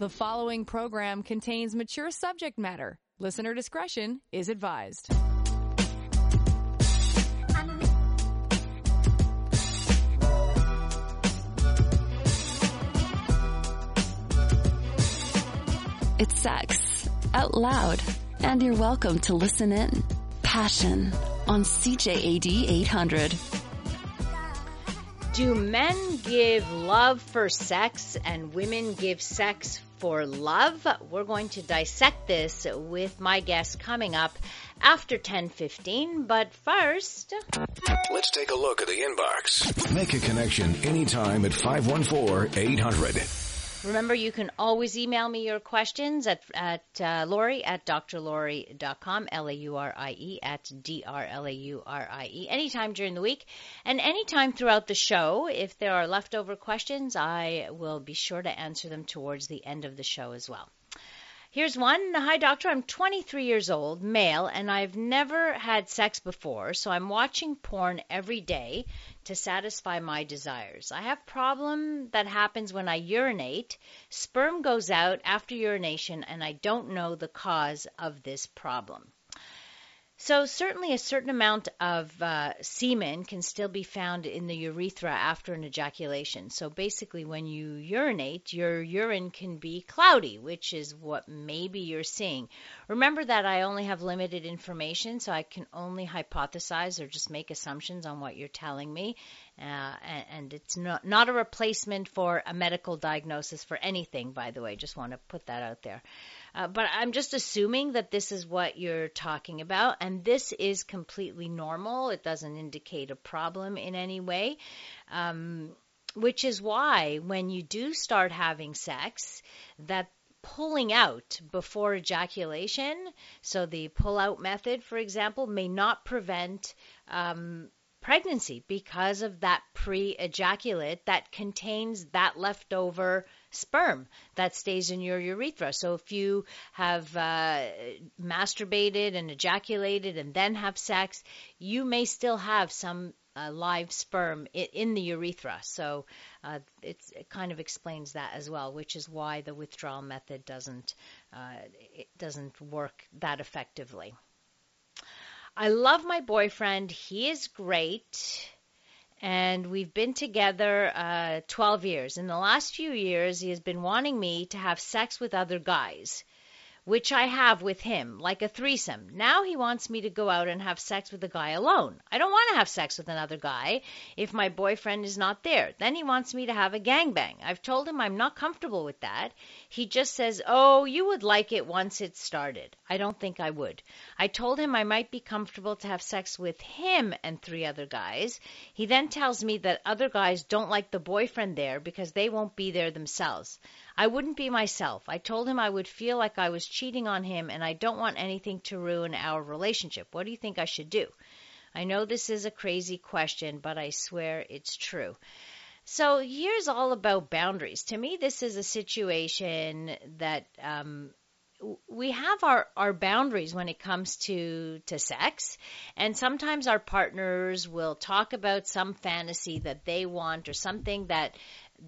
The following program contains mature subject matter. Listener discretion is advised. It's sex out loud, and you're welcome to listen in. Passion on CJAD 800. Do men give love for sex and women give sex for love? We're going to dissect this with my guest coming up after 10:15, but first, Let's take a look at the inbox. Make a connection anytime at 514-800. Remember you can always email me your questions at at uh, Laurie at drlaurie.com, L A U R I E at D R L A U R I E anytime during the week and anytime throughout the show. If there are leftover questions, I will be sure to answer them towards the end of the show as well. Here's one. Hi, doctor. I'm 23 years old, male, and I've never had sex before, so I'm watching porn every day to satisfy my desires. I have problem that happens when I urinate. Sperm goes out after urination, and I don't know the cause of this problem. So, certainly, a certain amount of uh, semen can still be found in the urethra after an ejaculation. So, basically, when you urinate, your urine can be cloudy, which is what maybe you're seeing. Remember that I only have limited information, so I can only hypothesize or just make assumptions on what you're telling me. Uh, and, it's not, not a replacement for a medical diagnosis for anything, by the way. Just want to put that out there. Uh, but I'm just assuming that this is what you're talking about, and this is completely normal. It doesn't indicate a problem in any way. Um, which is why when you do start having sex, that pulling out before ejaculation, so the pull out method, for example, may not prevent um, pregnancy because of that pre ejaculate that contains that leftover sperm that stays in your urethra. So if you have uh, masturbated and ejaculated and then have sex, you may still have some uh, live sperm in the urethra. So uh, it kind of explains that as well, which is why the withdrawal method doesn't uh, it doesn't work that effectively. I love my boyfriend. He is great. And we've been together uh, 12 years. In the last few years, he has been wanting me to have sex with other guys, which I have with him, like a threesome. Now he wants me to go out and have sex with a guy alone. I don't want to have sex with another guy if my boyfriend is not there. Then he wants me to have a gangbang. I've told him I'm not comfortable with that. He just says, Oh, you would like it once it started. I don't think I would. I told him I might be comfortable to have sex with him and three other guys. He then tells me that other guys don't like the boyfriend there because they won't be there themselves. I wouldn't be myself. I told him I would feel like I was cheating on him and I don't want anything to ruin our relationship. What do you think I should do? I know this is a crazy question, but I swear it's true. So here's all about boundaries. To me, this is a situation that um, we have our, our boundaries when it comes to, to sex. And sometimes our partners will talk about some fantasy that they want or something that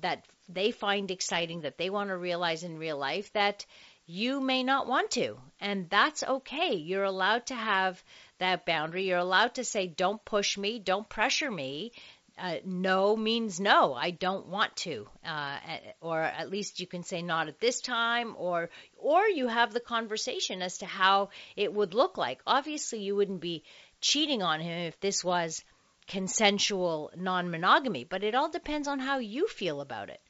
that they find exciting that they want to realize in real life that you may not want to. And that's okay. You're allowed to have that boundary. You're allowed to say, don't push me, don't pressure me. Uh, no means no. I don't want to, uh, or at least you can say not at this time, or or you have the conversation as to how it would look like. Obviously, you wouldn't be cheating on him if this was consensual non-monogamy, but it all depends on how you feel about it.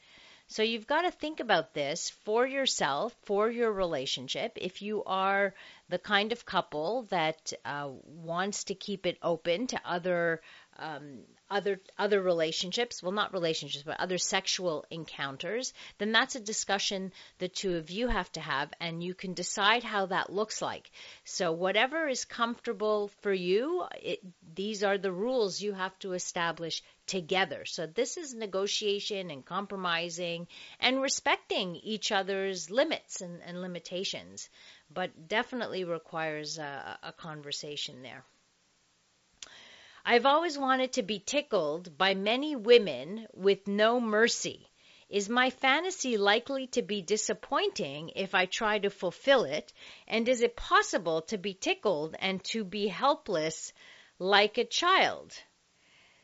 So you've got to think about this for yourself, for your relationship. If you are the kind of couple that uh, wants to keep it open to other um, other other relationships, well, not relationships, but other sexual encounters, then that's a discussion the two of you have to have, and you can decide how that looks like. So whatever is comfortable for you, it, these are the rules you have to establish together. So this is negotiation and compromising and respecting each other's limits and, and limitations, but definitely requires a, a conversation there. I've always wanted to be tickled by many women with no mercy. Is my fantasy likely to be disappointing if I try to fulfill it? And is it possible to be tickled and to be helpless like a child?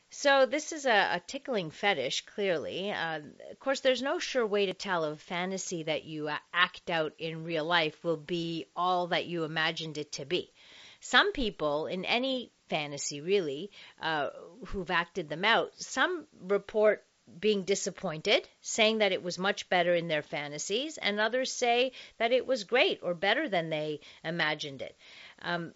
So this is a, a tickling fetish, clearly. Uh, of course, there's no sure way to tell if fantasy that you act out in real life will be all that you imagined it to be. Some people in any fantasy, really, uh, who've acted them out, some report being disappointed, saying that it was much better in their fantasies, and others say that it was great or better than they imagined it. Um,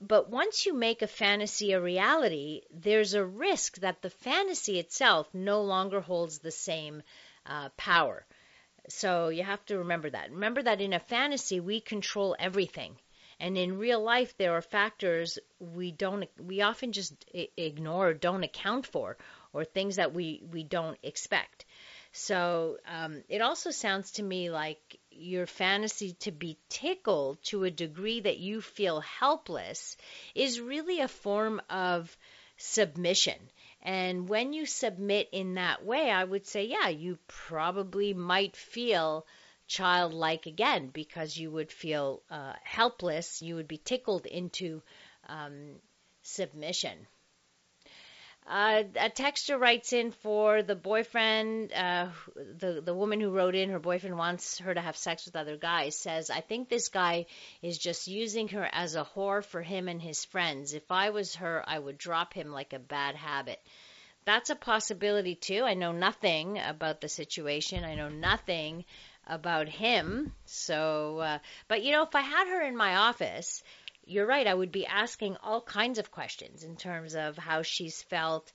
but once you make a fantasy a reality, there's a risk that the fantasy itself no longer holds the same uh, power. So you have to remember that. Remember that in a fantasy, we control everything. And in real life, there are factors we don't, we often just ignore or don't account for, or things that we, we don't expect. So um, it also sounds to me like your fantasy to be tickled to a degree that you feel helpless is really a form of submission. And when you submit in that way, I would say, yeah, you probably might feel childlike again because you would feel uh, helpless. You would be tickled into um, submission. Uh, a texter writes in for the boyfriend, uh, the the woman who wrote in, her boyfriend wants her to have sex with other guys. Says, I think this guy is just using her as a whore for him and his friends. If I was her, I would drop him like a bad habit. That's a possibility too. I know nothing about the situation. I know nothing about him. So, uh, but you know, if I had her in my office, you're right. I would be asking all kinds of questions in terms of how she's felt,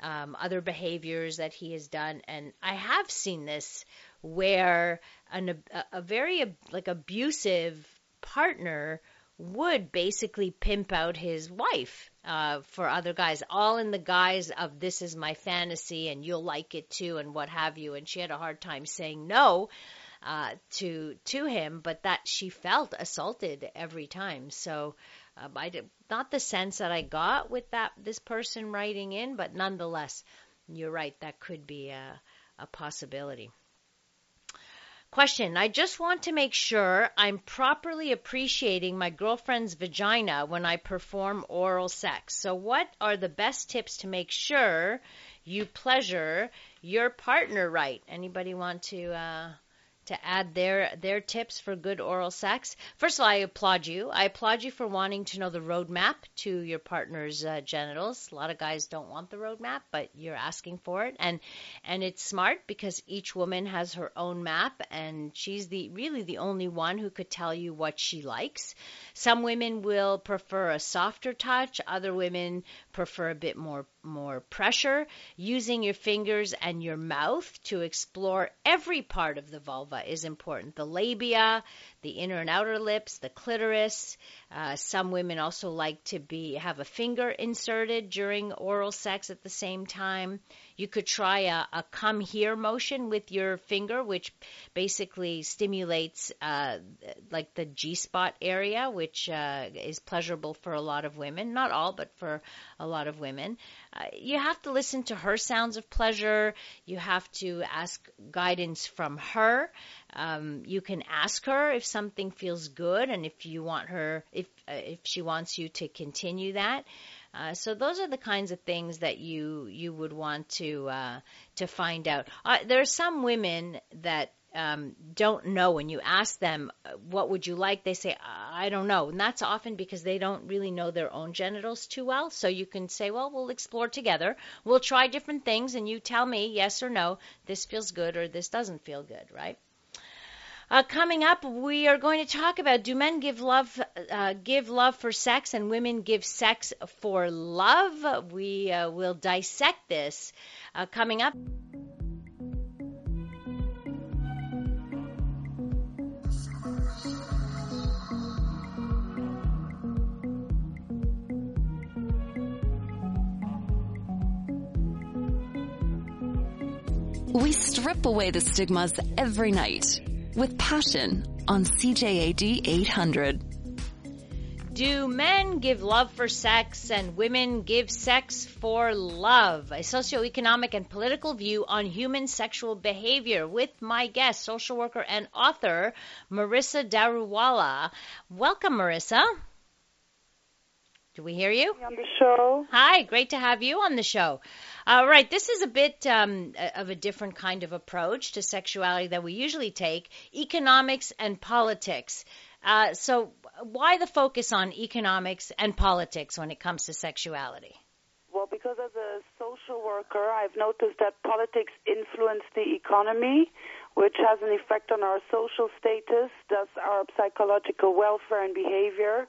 um, other behaviors that he has done, and I have seen this where an, a, a very like abusive partner would basically pimp out his wife uh, for other guys, all in the guise of this is my fantasy and you'll like it too and what have you. And she had a hard time saying no uh, to to him, but that she felt assaulted every time. So uh, I did not the sense that I got with that this person writing in, but nonetheless, you're right. That could be a, a possibility. Question. I just want to make sure I'm properly appreciating my girlfriend's vagina when I perform oral sex. So, what are the best tips to make sure you pleasure your partner right? Anybody want to uh, to add their their tips for good oral sex. First of all, I applaud you. I applaud you for wanting to know the roadmap to your partner's uh, genitals. A lot of guys don't want the roadmap, but you're asking for it, and and it's smart because each woman has her own map, and she's the really the only one who could tell you what she likes. Some women will prefer a softer touch. Other women prefer a bit more more pressure. Using your fingers and your mouth to explore every part of the vulva is important. The labia, the inner and outer lips, the clitoris. Uh, some women also like to be have a finger inserted during oral sex at the same time. You could try a, a come here motion with your finger, which basically stimulates uh, like the G spot area, which uh, is pleasurable for a lot of women. Not all, but for a lot of women. Uh, you have to listen to her sounds of pleasure. You have to ask guidance from her. Um, you can ask her if something feels good and if you want her, if uh, if she wants you to continue that. Uh, so those are the kinds of things that you you would want to uh, to find out. Uh, there are some women that um, don't know. When you ask them uh, what would you like they say i don't know. And that's often because they don't really know their own genitals too well. So you can say well we'll explore together. We'll try different things and you tell me yes or no this feels good or this doesn't feel good right uh, coming up, we are going to talk about do men give love uh, give love for sex and women give sex for love? We uh, will dissect this uh, coming up. We strip away the stigmas every night with passion on CJAD 800. Do men give love for sex and women give sex for love? A socioeconomic and political view on human sexual behavior with my guest, social worker and author, Marissa Daruwalla. Welcome, Marissa. Do we hear you? On the show. Hi, great to have you on the show. All right, this is a bit um, of a different kind of approach to sexuality that we usually take economics and politics. Uh, so, why the focus on economics and politics when it comes to sexuality? Well, because as a social worker, I've noticed that politics influence the economy, which has an effect on our social status, thus our psychological welfare and behavior.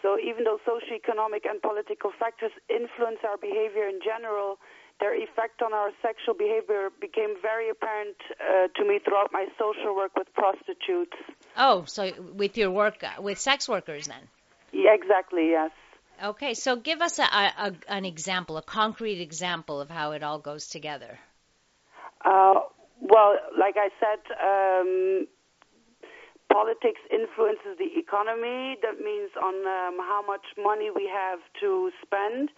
So even though socioeconomic and political factors influence our behavior in general, their effect on our sexual behavior became very apparent uh, to me throughout my social work with prostitutes. Oh, so with your work uh, with sex workers then? Yeah, exactly, yes. Okay, so give us a, a, an example, a concrete example of how it all goes together. Uh, well, like I said, um, politics influences the economy. That means on um, how much money we have to spend.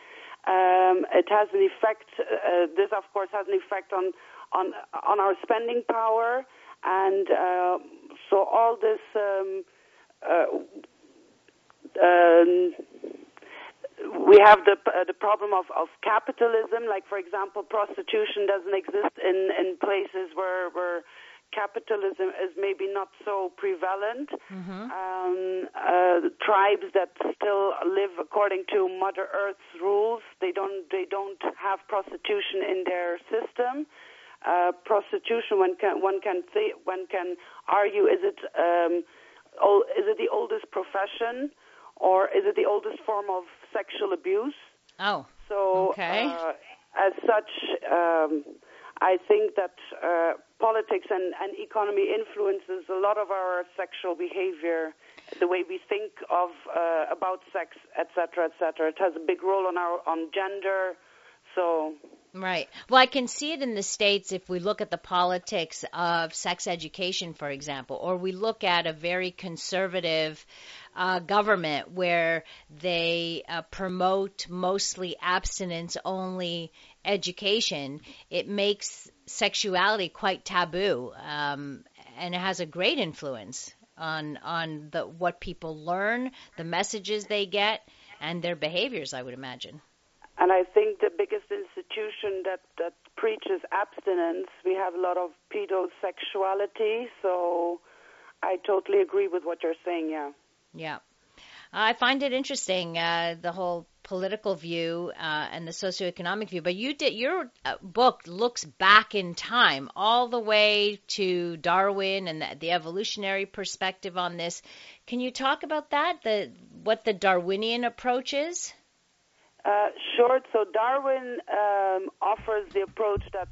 Um, it has an effect. Uh, this, of course, has an effect on on on our spending power, and uh, so all this. Um, uh, um, we have the uh, the problem of, of capitalism. Like, for example, prostitution doesn't exist in, in places where where capitalism is maybe not so prevalent. Mm-hmm. Um, uh, tribes that still live according to Mother Earth's rules, they don't they don't have prostitution in their system. Uh, prostitution, one can one can say, one can argue, is it um, is it the oldest profession, or is it the oldest form of sexual abuse? Oh, so okay. Uh, as such. Um, I think that uh, politics and, and economy influences a lot of our sexual behavior, the way we think of uh, about sex, etc., etc. It has a big role on our on gender. So Right. Well, I can see it in the States if we look at the politics of sex education, for example, or we look at a very conservative uh, government where they uh, promote mostly abstinence only education. It makes sexuality quite taboo, um, and it has a great influence on on the what people learn, the messages they get, and their behaviors. I would imagine. And I think the biggest institution that, that preaches abstinence, we have a lot of pedosexuality, so I totally agree with what you're saying, yeah. Yeah. I find it interesting, uh, the whole political view uh, and the socioeconomic view. But you did your uh, book looks back in time, all the way to Darwin and the, the evolutionary perspective on this. Can you talk about that? The what the Darwinian approach is? Uh, short. So Darwin um, offers the approach that,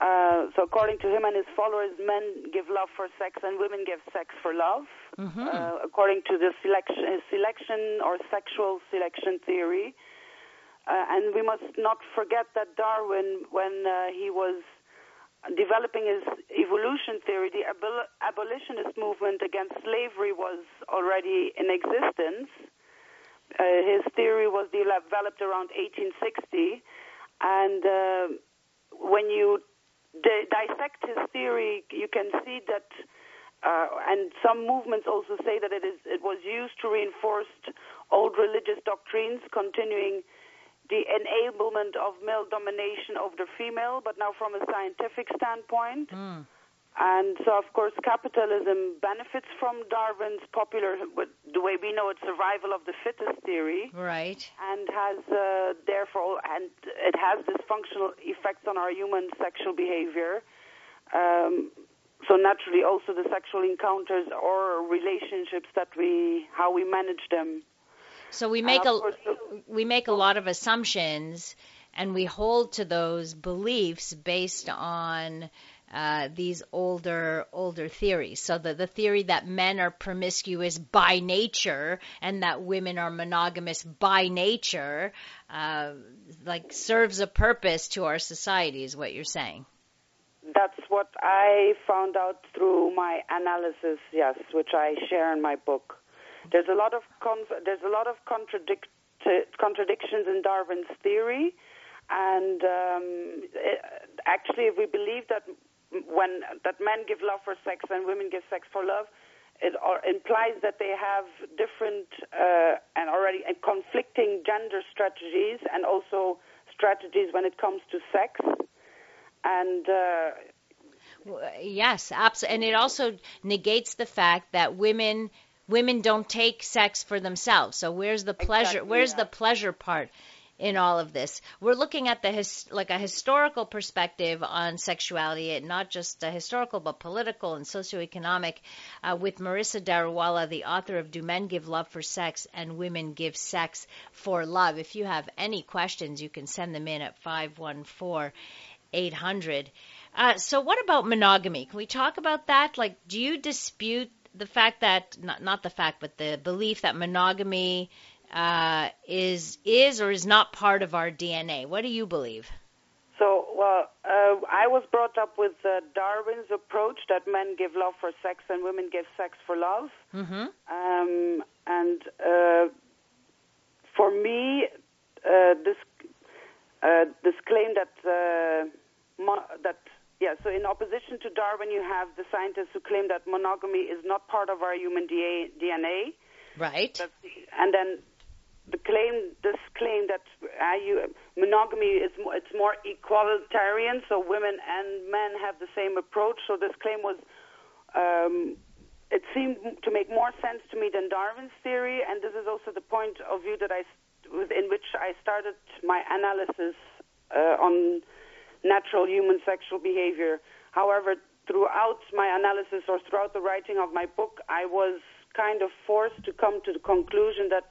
uh, so according to him and his followers, men give love for sex and women give sex for love. Mm-hmm. Uh, according to the selection, selection or sexual selection theory. Uh, and we must not forget that Darwin, when uh, he was developing his evolution theory, the abol- abolitionist movement against slavery was already in existence. Uh, his theory was developed around 1860, and uh, when you di- dissect his theory, you can see that. Uh, and some movements also say that it is it was used to reinforce old religious doctrines, continuing the enablement of male domination over the female, but now from a scientific standpoint. Mm. And so, of course, capitalism benefits from Darwin's popular, the way we know it, survival of the fittest theory. Right. And has, uh, therefore, and it has dysfunctional effects on our human sexual behavior. Um, so naturally, also the sexual encounters or relationships that we, how we manage them. So we make a we make a lot of assumptions, and we hold to those beliefs based on uh, these older older theories. So the the theory that men are promiscuous by nature and that women are monogamous by nature, uh, like serves a purpose to our society, is what you're saying. That's what I found out through my analysis, yes, which I share in my book. there's a lot of there's a lot of contradict- contradictions in Darwin's theory, and um, it, actually, if we believe that when that men give love for sex and women give sex for love, it implies that they have different uh, and already conflicting gender strategies and also strategies when it comes to sex. And uh, yes, absolutely. And it also negates the fact that women women don't take sex for themselves. So where's the pleasure? Exactly, where's yeah. the pleasure part? in all of this. We're looking at the his, like a historical perspective on sexuality, and not just a historical but political and socioeconomic, uh, with Marissa Daruwalla, the author of "Do Men Give Love for Sex and Women Give Sex for Love?" If you have any questions, you can send them in at five one four eight hundred. Uh, so, what about monogamy? Can we talk about that? Like, do you dispute the fact that not not the fact, but the belief that monogamy uh, is is or is not part of our DNA. What do you believe? So, well, uh, I was brought up with uh, Darwin's approach that men give love for sex and women give sex for love. Mm-hmm. Um, and uh, for me, uh, this uh, this claim that that yeah, so in opposition to Darwin, you have the scientists who claim that monogamy is not part of our human DNA. Right. That's, and then the claim, this claim that uh, you, monogamy is more, it's more equalitarian, so women and men have the same approach. So this claim was, um, it seemed to make more sense to me than Darwin's theory, and this is also the point of view that I, in which I started my analysis uh, on natural human sexual behavior. However, throughout my analysis or throughout the writing of my book, I was kind of forced to come to the conclusion that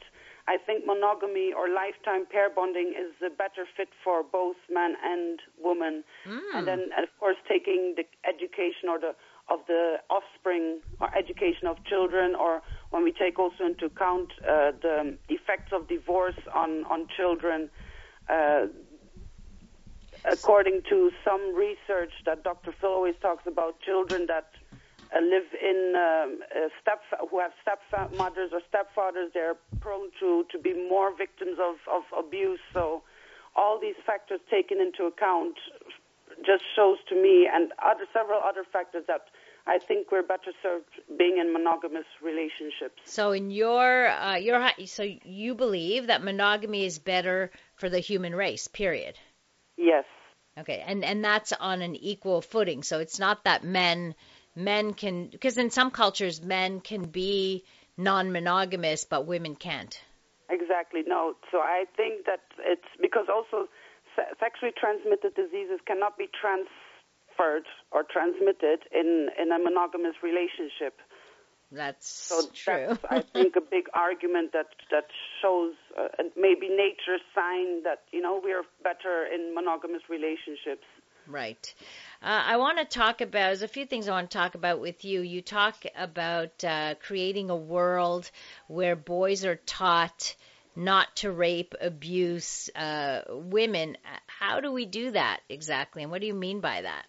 I think monogamy or lifetime pair bonding is a better fit for both man and woman. Mm. And then, of course, taking the education or the of the offspring or education of children, or when we take also into account uh, the effects of divorce on on children. Uh, according to some research that Dr. Phil always talks about, children that uh, live in um, uh, step who have stepmothers or stepfathers, they're prone to, to be more victims of, of abuse. So all these factors taken into account just shows to me, and other several other factors that I think we're better served being in monogamous relationships. So in your uh, your so you believe that monogamy is better for the human race. Period. Yes. Okay, and and that's on an equal footing. So it's not that men men can because in some cultures men can be non-monogamous but women can't. Exactly. No. So I think that it's because also se- sexually transmitted diseases cannot be transferred or transmitted in in a monogamous relationship. That's So true. that's I think a big argument that that shows uh, maybe nature's sign that you know we are better in monogamous relationships. Right. Uh, I want to talk about, there's a few things I want to talk about with you. You talk about uh, creating a world where boys are taught not to rape, abuse uh, women. How do we do that exactly, and what do you mean by that?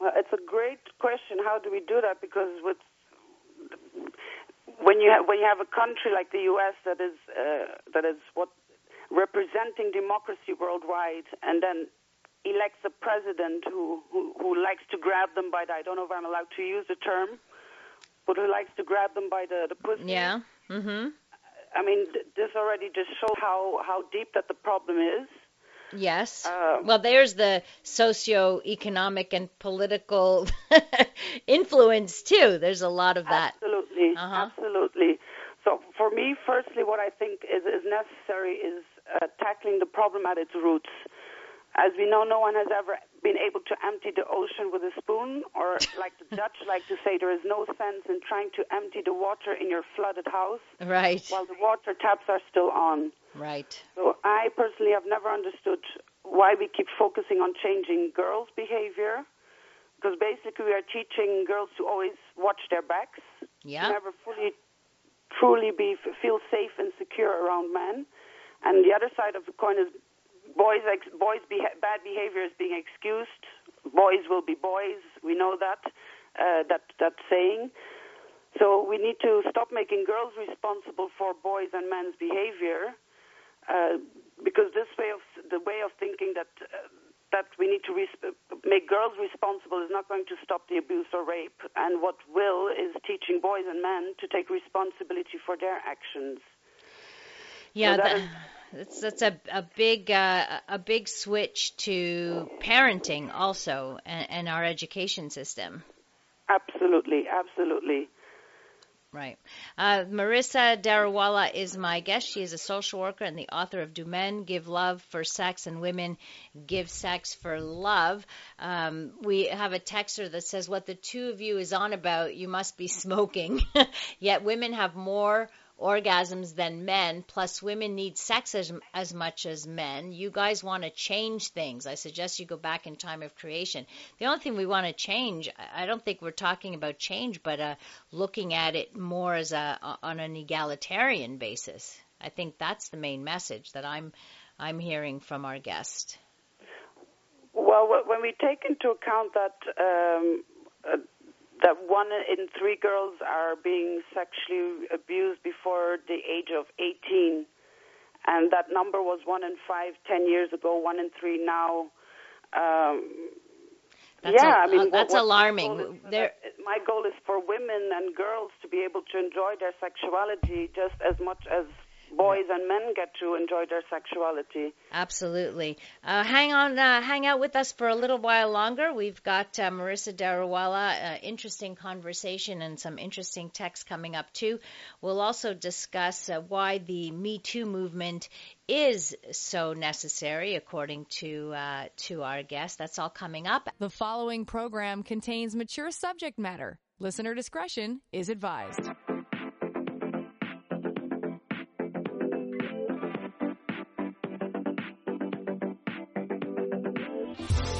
Well, it's a great question. How do we do that? Because with when you have, when you have a country like the U.S. that is uh, that is what representing democracy worldwide, and then elects a president who, who who likes to grab them by the I don't know if I'm allowed to use the term, but who likes to grab them by the the pussy. Yeah. Mm-hmm. I mean, th- this already just shows how how deep that the problem is. Yes. Uh, well, there's the socio-economic and political influence too. There's a lot of that. Absolutely, Uh-huh. absolutely. So for me, firstly, what I think is, is necessary is uh, tackling the problem at its roots. As we know, no one has ever been able to empty the ocean with a spoon, or like the Dutch like to say, there is no sense in trying to empty the water in your flooded house Right. while the water taps are still on. Right. So I personally have never understood why we keep focusing on changing girls' behavior, because basically we are teaching girls to always watch their backs, Yeah. never fully, truly be feel safe and secure around men. And the other side of the coin is boys ex- boys beha- bad behavior is being excused. Boys will be boys. We know that uh, that that saying. So we need to stop making girls responsible for boys and men's behavior, uh, because this way of the way of thinking that uh, that we need to res- make girls responsible is not going to stop the abuse or rape, and what will is teaching boys and men to take responsibility for their actions. Yeah, So that that, that's that's a a big uh, a big switch to parenting also and, and our education system. Absolutely, absolutely. Right. Uh, Marissa Daruwalla is my guest. She is a social worker and the author of Do Men Give Love for Sex and Women Give Sex for Love. Um, we have a texter that says, What the two of you is on about, you must be smoking. Yet women have more orgasms than men, plus women need sex as, as much as men. You guys want to change things. I suggest you go back in time of creation. The only thing we want to change, I don't think we're talking about change, but uh, looking at it more as a on an egalitarian basis. I think that's the main message that I'm I'm hearing from our guest. Well, when we take into account that um, uh, that one in three girls are being sexually abused before the age of 18, and that number was one in five ten years ago, one in three now. Um, That's yeah, a- I mean what- that's what my alarming. goal is There- that- my goal is for women and girls to be able to enjoy their sexuality just as much as boys and men get to enjoy their sexuality. Absolutely. Uh, hang on, uh, hang out with us for a little while longer. We've got uh, Marissa Daruwalla, uh, interesting conversation and some interesting texts coming up too. We'll also discuss uh, why the Me Too movement is so necessary, according to uh, to our guest. That's all coming up. The following program contains mature subject matter. Listener discretion is advised.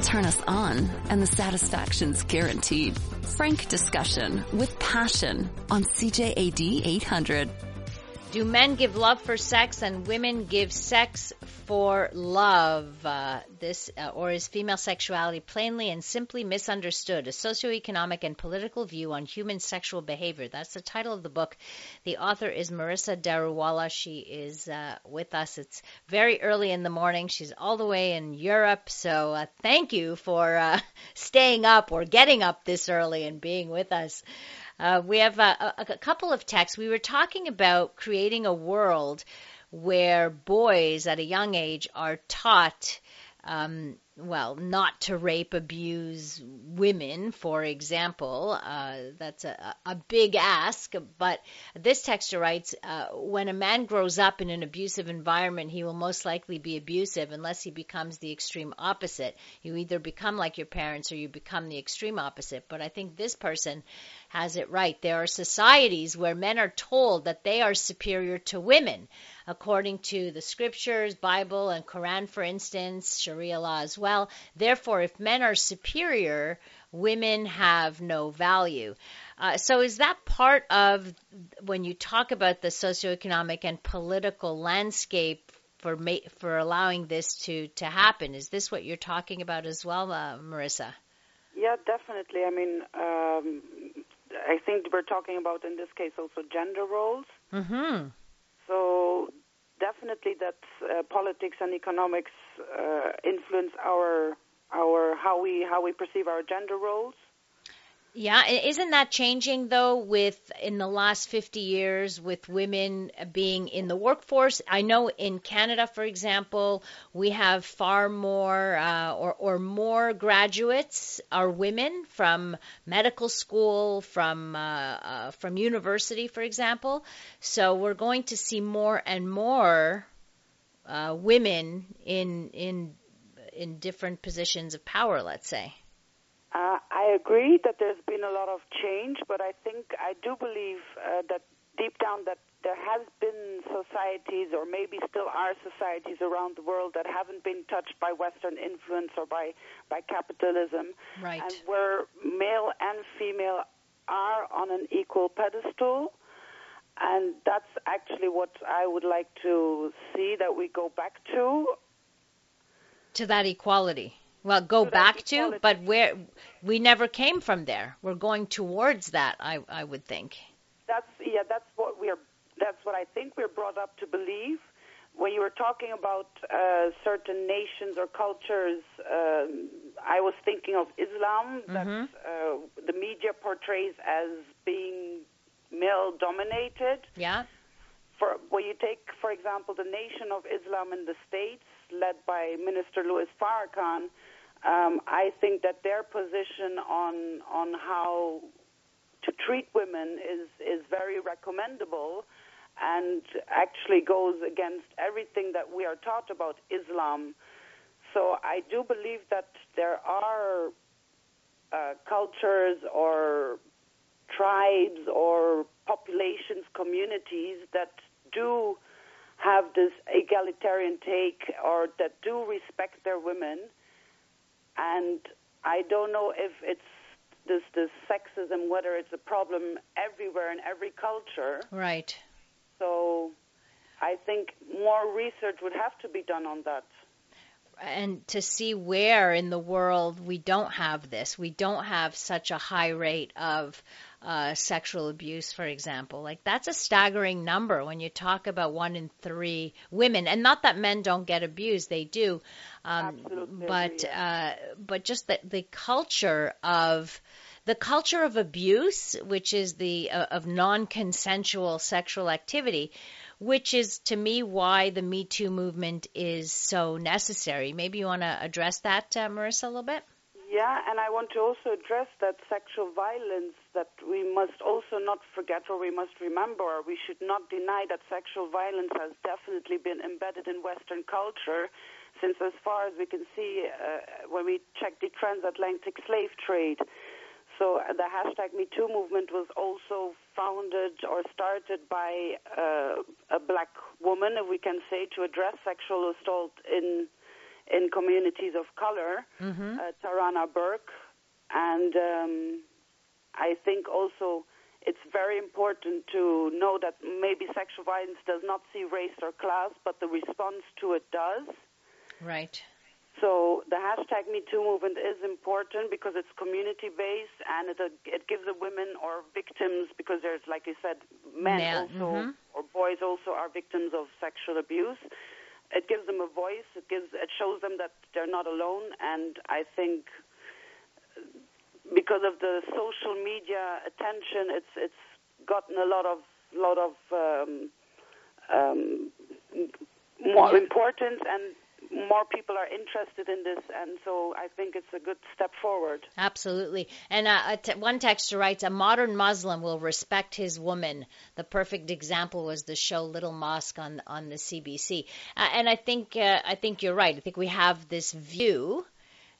Turn us on, and the satisfaction's guaranteed. Frank discussion with passion on CJAD 800. Do men give love for sex and women give sex for love? Uh, this, uh, or is female sexuality plainly and simply misunderstood? A socioeconomic and political view on human sexual behavior. That's the title of the book. The author is Marissa Daruwalla. She is uh, with us. It's very early in the morning. She's all the way in Europe. So uh, thank you for uh, staying up or getting up this early and being with us. Uh, we have a, a, a couple of texts. We were talking about creating a world where boys at a young age are taught, um, well, not to rape, abuse women, for example. Uh, that's a, a big ask, but this texter writes, uh, when a man grows up in an abusive environment, he will most likely be abusive unless he becomes the extreme opposite. You either become like your parents or you become the extreme opposite. But I think this person has it right. There are societies where men are told that they are superior to women, according to the scriptures, Bible, and Quran, for instance, Sharia law as well. Therefore, if men are superior, women have no value. Uh, so, is that part of when you talk about the socioeconomic and political landscape for ma- for allowing this to to happen? Is this what you're talking about as well, uh, Marissa? Yeah, definitely. I mean, um, I think we're talking about in this case also gender roles. Mm-hmm. So definitely that uh, politics and economics uh, influence our our how we how we perceive our gender roles. Yeah, isn't that changing though with in the last 50 years with women being in the workforce? I know in Canada, for example, we have far more uh, or, or more graduates are women from medical school, from uh, uh, from university, for example. So we're going to see more and more uh, women in in in different positions of power. Let's say. Uh, I agree that there's been a lot of change, but I think I do believe uh, that deep down that there has been societies, or maybe still are societies around the world that haven't been touched by Western influence or by by capitalism, Right. and where male and female are on an equal pedestal. And that's actually what I would like to see that we go back to. to that equality. Well, go To back to, equality. but where we never came from there. We're going towards that, I I would think. that's yeah, that's what we're that's what I think we're brought up to believe. When you were talking about uh, certain nations or cultures, um, I was thinking of Islam that uh, the media portrays as being male dominated. Yeah. For when you take, for example, the Nation of Islam in the States, led by Minister Louis Farrakhan, um, I think that their position on on how to treat women is is very recommendable, and actually goes against everything that we are taught about Islam. So I do believe that there are uh, cultures or tribes or populations, communities that do have this egalitarian take or that do respect their women. And I don't know if it's this, this sexism, whether it's a problem everywhere in every culture. Right. So I think more research would have to be done on that. and to see where in the world we don't have this. We don't have such a high rate of uh, sexual abuse, for example. Like that's a staggering number when you talk about one in three women, and not that men don't get abused, they do. Um, Absolutely but uh, but just the the culture of the culture of abuse, which is the uh, of non-consensual sexual activity, which is to me why the Me Too movement is so necessary. Maybe you want to address that, uh, Marissa, a little bit. Yeah, and I want to also address that sexual violence that we must also not forget or we must remember, we should not deny that sexual violence has definitely been embedded in Western culture since as far as we can see uh, when we check the transatlantic slave trade. So the hashtag MeToo movement was also founded or started by uh, a black woman, if we can say, to address sexual assault in in communities of color, uh, Tarana Burke, and um, I think also it's very important to know that maybe sexual violence does not see race or class, but the response to it does. Right. So the hashtag MeToo movement is important because it's community based and it uh, it gives the women or victims because there's like you said men also or boys also are victims of sexual abuse. It gives them a voice. It gives it shows them that they're not alone. And I think because of the social media attention, it's it's gotten a lot of lot of um, um, more importance and more people are interested in this, and so I think it's a good step forward. Absolutely. And uh, t- one texter writes, a modern Muslim will respect his woman. The perfect example was the show Little Mosque on on the CBC. Uh, and I think uh, I think you're right. I think we have this view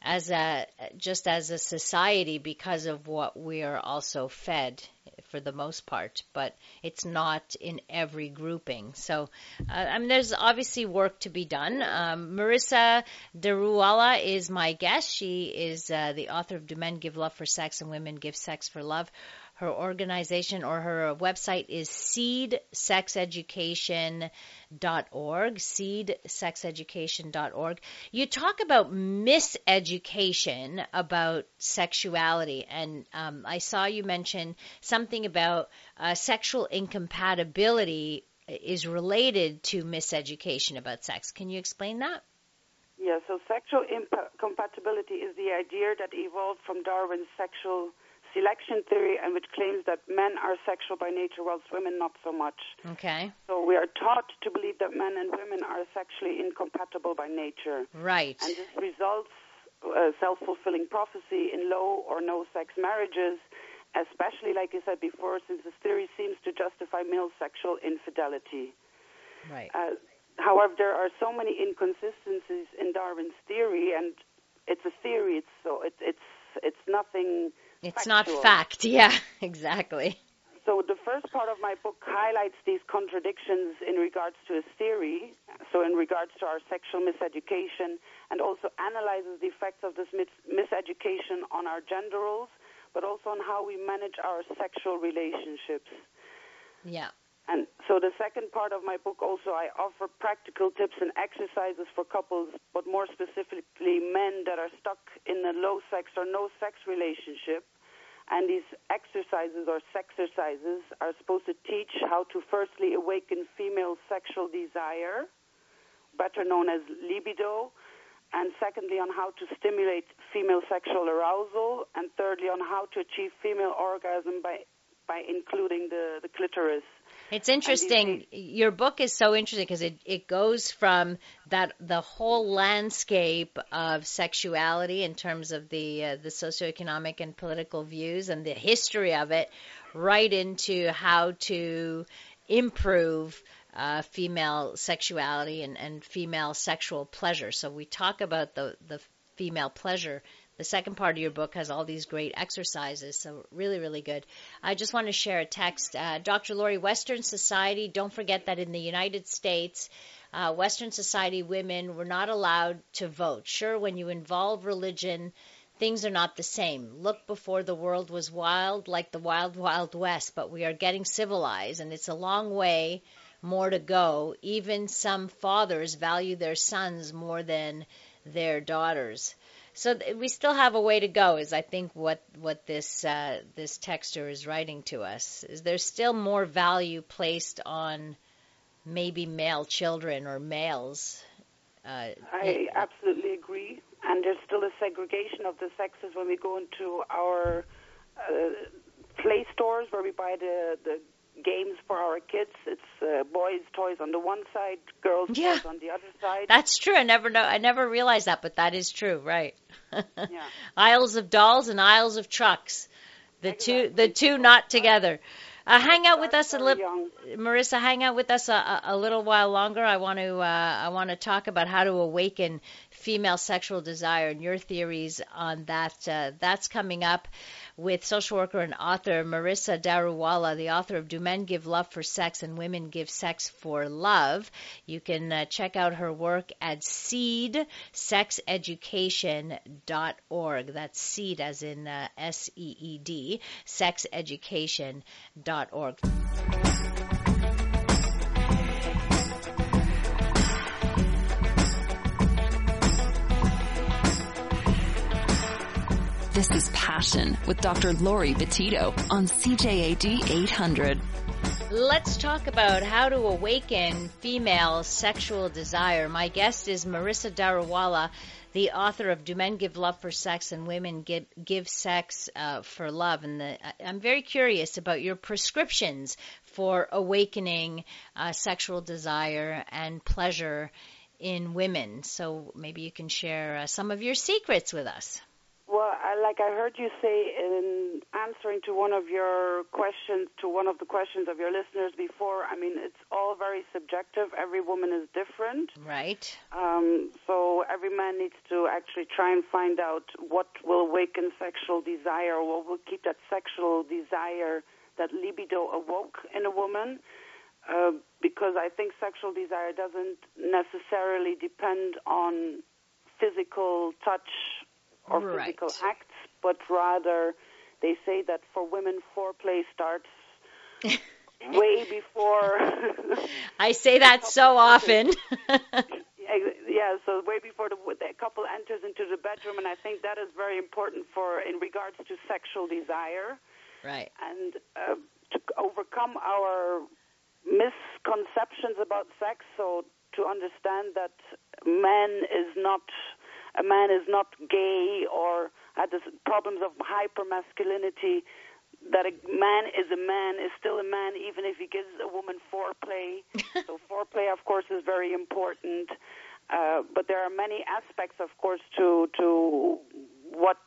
as a just as a society because of what we are also fed for the most part, but it's not in every grouping. So, uh, I mean, there's obviously work to be done. Um, Marissa Daruwalla is my guest. She is uh, the author of Do Men Give Love for Sex and Women Give Sex for Love. Her organization or her website is seedsexeducation.org, seedsexeducation.org. You talk about miseducation about sexuality, and um, I saw you mention something about uh, sexual incompatibility is related to miseducation about sex. Can you explain that? Yeah, so sexual impa- compatibility is the idea that evolved from Darwin's sexual selection theory and which claims that men are sexual by nature whilst women not so much. Okay. So we are taught to believe that men and women are sexually incompatible by nature. Right. And this results uh, self-fulfilling prophecy in low or no sex marriages, especially like you said before, since this theory seems to justify male sexual infidelity. Right. Uh, however, there are so many inconsistencies in Darwin's theory, and it's a theory. It's so it, it's it's nothing. It's factual. not fact. Yeah, exactly. So the first part of my book highlights these contradictions in regards to his theory, so in regards to our sexual miseducation, and also analyzes the effects of this mis- miseducation on our gender roles, but also on how we manage our sexual relationships. Yeah. And so the second part of my book also I offer practical tips and exercises for couples, but more specifically men that are stuck in a low sex or no sex relationship. And these exercises or sexercises are supposed to teach how to firstly awaken female sexual desire, better known as libido, and secondly on how to stimulate female sexual arousal, and thirdly on how to achieve female orgasm by by including the, the clitoris. It's interesting. Your book is so interesting because it, it goes from that the whole landscape of sexuality in terms of the uh, the socioeconomic and political views and the history of it, right into how to improve uh, female sexuality and, and female sexual pleasure. So we talk about the the female pleasure the second part of your book has all these great exercises, so really, really good. I just want to share a text. Uh, Dr. Laurie, Western society, don't forget that in the United States, uh, Western society women were not allowed to vote. Sure, when you involve religion, things are not the same. Look before the world was wild, like the wild, wild west, but we are getting civilized, and it's a long way more to go. Even some fathers value their sons more than their daughters. So th- we still have a way to go. Is I think what what this uh, this texter is writing to us is there's still more value placed on maybe male children or males. Uh, I absolutely agree. And there's still a segregation of the sexes when we go into our uh, play stores where we buy the the games for our kids. It's uh, boys' toys on the one side, girls' yeah. toys on the other side. That's true. I never know. I never realized that, but that is true. Right. yeah. Aisles of dolls and aisles of trucks. The exactly. two, the two not together. Uh, hang out with us a little, Marissa. Hang out with us a, a, little while longer. I want to, uh, I want to talk about how to awaken female sexual desire and your theories on that. Uh, that's coming up with social worker and author Marissa Daruwalla, the author of Do Men Give Love for Sex and Women Give Sex for Love. You can uh, check out her work at seedsexeducation.org. That's seed as in uh, S E E D, sexeducation.org. This is Passion with Dr. Laurie Betito on CJAD 800. Let's talk about how to awaken female sexual desire. My guest is Marissa Daruwalla, the author of Do Men Give Love for Sex and Women Give, Give Sex uh, for Love. And the, I'm very curious about your prescriptions for awakening uh, sexual desire and pleasure in women. So maybe you can share uh, some of your secrets with us. Like I heard you say in answering to one of your questions, to one of the questions of your listeners before, I mean, it's all very subjective. Every woman is different. Right. Um, so every man needs to actually try and find out what will awaken sexual desire, what will keep that sexual desire, that libido awoke in a woman. Uh, because I think sexual desire doesn't necessarily depend on physical touch or right. physical acts, but rather they say that for women, foreplay starts way before. I say that so often. yeah, so way before the, the couple enters into the bedroom, and I think that is very important for in regards to sexual desire. Right. And uh, to overcome our misconceptions about sex, so to understand that man is not a man is not gay or had this problems of hypermasculinity, that a man is a man is still a man even if he gives a woman foreplay. so foreplay, of course, is very important. Uh, but there are many aspects, of course, to to what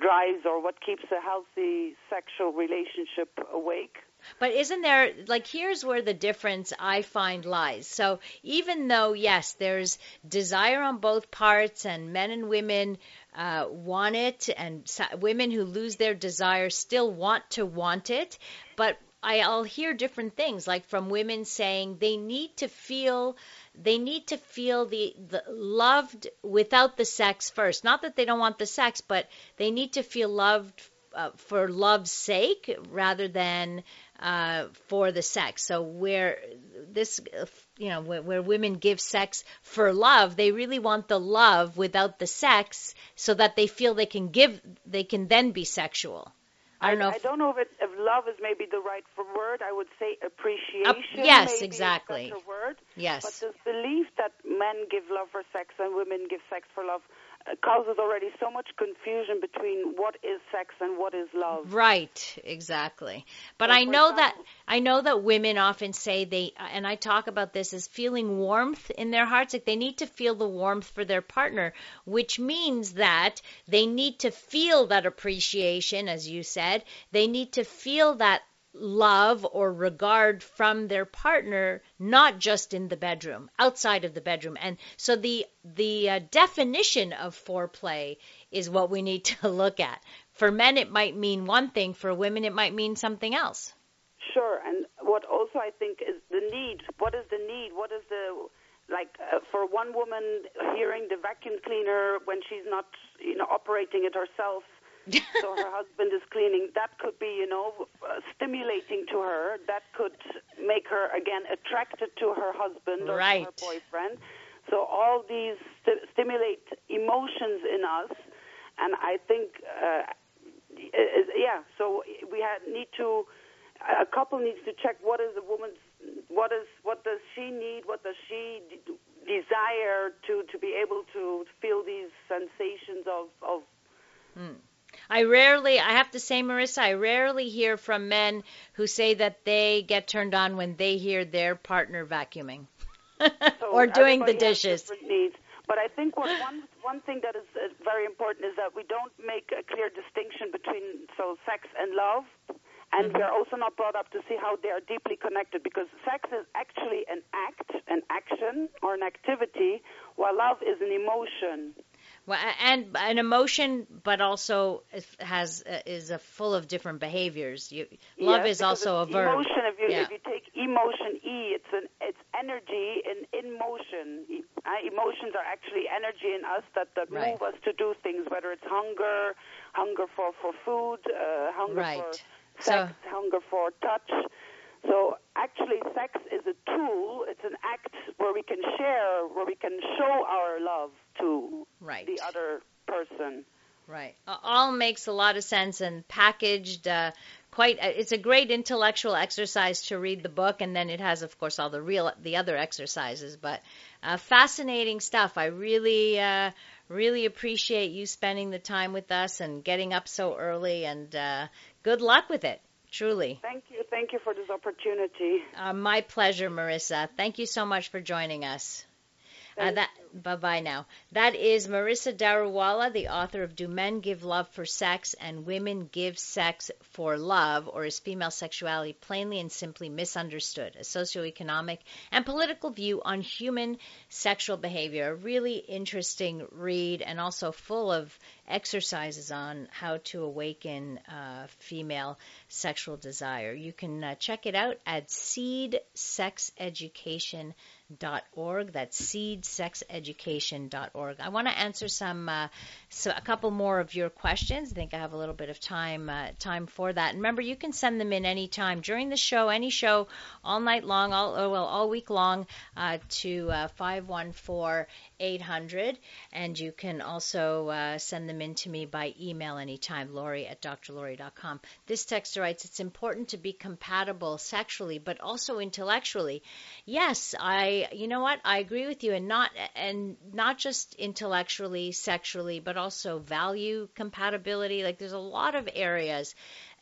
drives or what keeps a healthy sexual relationship awake. But isn't there, like, here's where the difference I find lies. So even though, yes, there's desire on both parts, and men and women uh, want it, and women who lose their desire still want to want it, but I'll hear different things, like from women saying they need to feel they need to feel the, the loved without the sex first. Not that they don't want the sex, but they need to feel loved uh, for love's sake rather than uh, for the sex. So where this, you know, where, where, women give sex for love, they really want the love without the sex, so that they feel they can give, they can then be sexual. I don't know. I if, don't know if, it, if love is maybe the right word. I would say appreciation. yes, exactly. Word. yes. But this belief that men give love for sex and women give sex for love causes already so much confusion between what is sex and what is love. Right, exactly. But So, I know that I know that women often say they and I talk about this as feeling warmth in their hearts like they need to feel the warmth for their partner, which means that they need to feel that appreciation as you said. They need to feel that love or regard from their partner not just in the bedroom outside of the bedroom. And so the the uh, definition of foreplay is what we need to look at. For men it might mean one thing. For women it might mean something else. Sure, and what also I think is the need. What is the need? What is the like uh, for one woman hearing the vacuum cleaner when she's not, you know, operating it herself, so her husband is cleaning. That could be, you know, uh, stimulating to her. That could make her again attracted to her husband or Right. to her boyfriend. So all these st- stimulate emotions in us, and I think, uh, yeah. So we had, need to a couple needs to check what is the woman's what is what does she need what does she d- desire to to be able to feel these sensations of of I rarely, I have to say, Marissa, I rarely hear from men who say that they get turned on when they hear their partner vacuuming so or doing the dishes. but I think what one one thing that is uh, very important is that we don't make a clear distinction between so sex and love and Mm-hmm. we are also not brought up to see how they are deeply connected because sex is actually an act, an action, or an activity, while love is an emotion. Well, and an emotion, but also has uh, is a full of different behaviors. You, love Yes, is also a verb. Emotion. If you Yeah. if you take emotion, E, it's an it's energy in in motion. Uh, emotions are actually energy in us that that Right. move us to do things. Whether it's hunger, hunger for for food, uh, hunger Right. for So- sex, hunger for touch. So actually, sex is a tool. It's an act where we can share, where we can show our love to Right. the other person. Right. All makes a lot of sense and packaged uh, quite. uh, It's a great intellectual exercise to read the book, and then it has, of course, all the real the other exercises. But uh, fascinating stuff. I really, uh, really appreciate you spending the time with us and getting up so early. And uh, good luck with it. Truly, Thank you. Thank you for this opportunity. uh, my pleasure, Marissa. Thank you so much for joining us. Uh, that bye bye now. That is Marissa Daruwalla, the author of "Do Men Give Love for Sex and Women Give Sex for Love, or Is Female Sexuality Plainly and Simply Misunderstood? A Socioeconomic and Political View on Human Sexual Behavior." A really interesting read, and also full of exercises on how to awaken uh, female sexual desire. You can uh, check it out at Seed Sex org. That's seedsexeducation.org. I want to answer some, uh, so a couple more of your questions. I think I have a little bit of time uh, time for that. And remember, you can send them in any time during the show, any show, all night long, all oh, well, all week long, uh, to uh, five one four eight hundred, and you can also uh, send them in to me by email anytime, Laurie at drlaurie.com. This texter writes, "It's important to be compatible sexually, but also intellectually." Yes, I. You know what? I agree with you, and not and not just intellectually, sexually, but also value compatibility. Like there's a lot of areas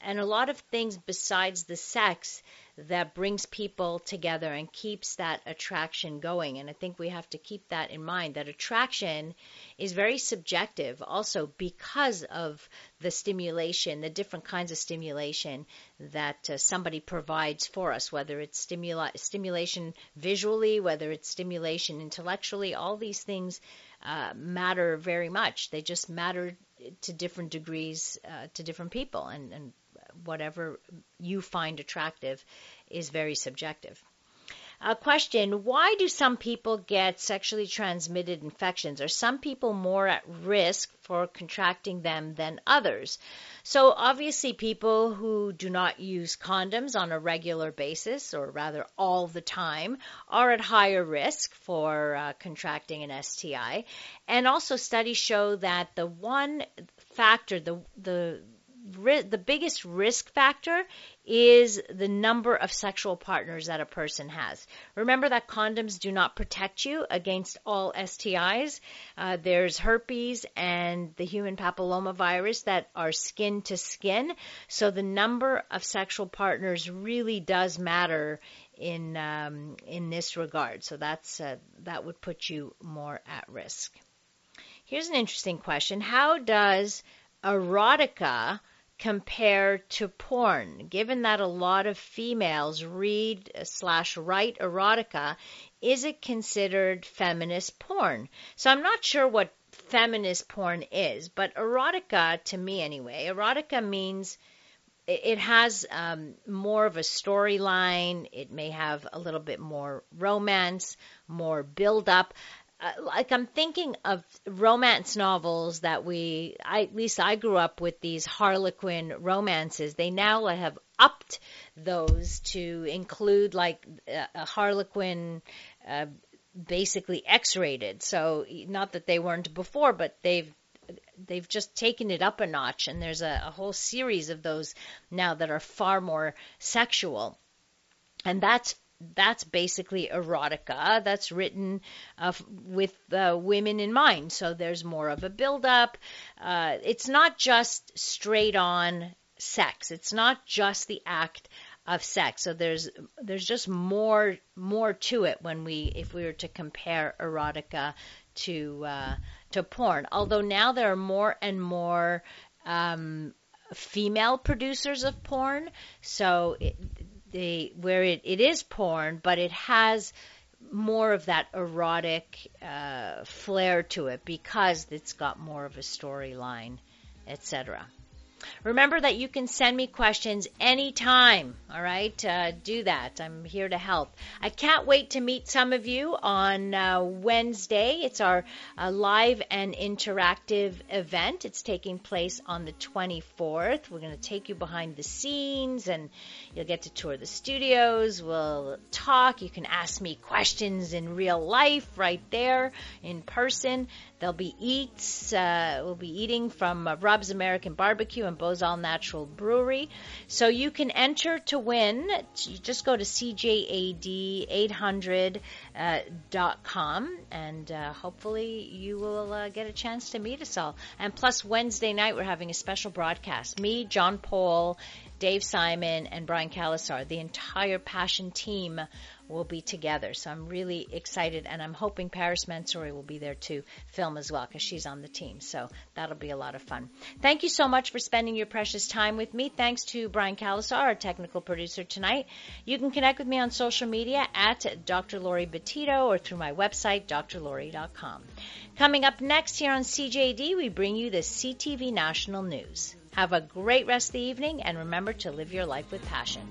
and a lot of things besides the sex that brings people together and keeps that attraction going. And I think we have to keep that in mind that attraction is very subjective also because of the stimulation, the different kinds of stimulation that uh, somebody provides for us, whether it's stimula- stimulation visually, whether it's stimulation intellectually, all these things uh, matter very much. They just matter to different degrees uh, to different people, and, and whatever you find attractive is very subjective. A question Why do some people get sexually transmitted infections? Are some people more at risk for contracting them than others? So, obviously, people who do not use condoms on a regular basis, or rather all the time, are at higher risk for uh, contracting an STI. And also, studies show that the one factor, the, the the biggest risk factor is the number of sexual partners that a person has. Remember that condoms do not protect you against all STIs. Uh, there's herpes and the human papilloma virus that are skin to skin. So the number of sexual partners really does matter in um, in this regard. So that's uh, that would put you more at risk. Here's an interesting question: How does erotica compare to porn? Given that a lot of females read slash write erotica, is it considered feminist porn? So I'm not sure what feminist porn is, but erotica, to me anyway, erotica means it has um, more of a storyline. It may have a little bit more romance, more build up. Uh, like I'm thinking of romance novels that we, I, at least I grew up with these Harlequin romances. They now have upped those to include like a, Harlequin, uh, basically X-rated. So not that they weren't before, but they've they've just taken it up a notch, and there's a, a whole series of those now that are far more sexual, and that's that's basically erotica that's written uh, with uh, women in mind. So there's more of a buildup. Uh, it's not just straight on sex. It's not just the act of sex. So there's there's just more more to it when we if we were to compare erotica to uh, to porn. Although now there are more and more um, female producers of porn, so it, they where it, it is porn, but it has more of that erotic uh, flair to it because it's got more of a storyline, etc. Remember that you can send me questions anytime. All right, uh, do that. I'm here to help. I can't wait to meet some of you on uh, Wednesday. It's our uh, live and interactive event. It's taking place on the 24th. We're going to take you behind the scenes and you'll get to tour the studios. We'll talk. You can ask me questions in real life right there in person. There'll be eats. Uh, we'll be eating from Rob's American Barbecue Bozal Natural Brewery. So you can enter to win. You just go to cjad800.com uh, and uh, hopefully you will uh, get a chance to meet us all. And plus, Wednesday night we're having a special broadcast. Me, John Paul, Dave Simon, and Brian Calasar, the entire Passion team will be together. So I'm really excited, and I'm hoping Paris Mansouri will be there to film as well because she's on the team. So that'll be a lot of fun. Thank you so much for spending your precious time with me. Thanks to Brian Calasar, our technical producer tonight. You can connect with me on social media at Dr. Laurie Betito or through my website, drlaurie.com. Coming up next here on CJAD, we bring you the CTV National News. Have a great rest of the evening and remember to live your life with passion.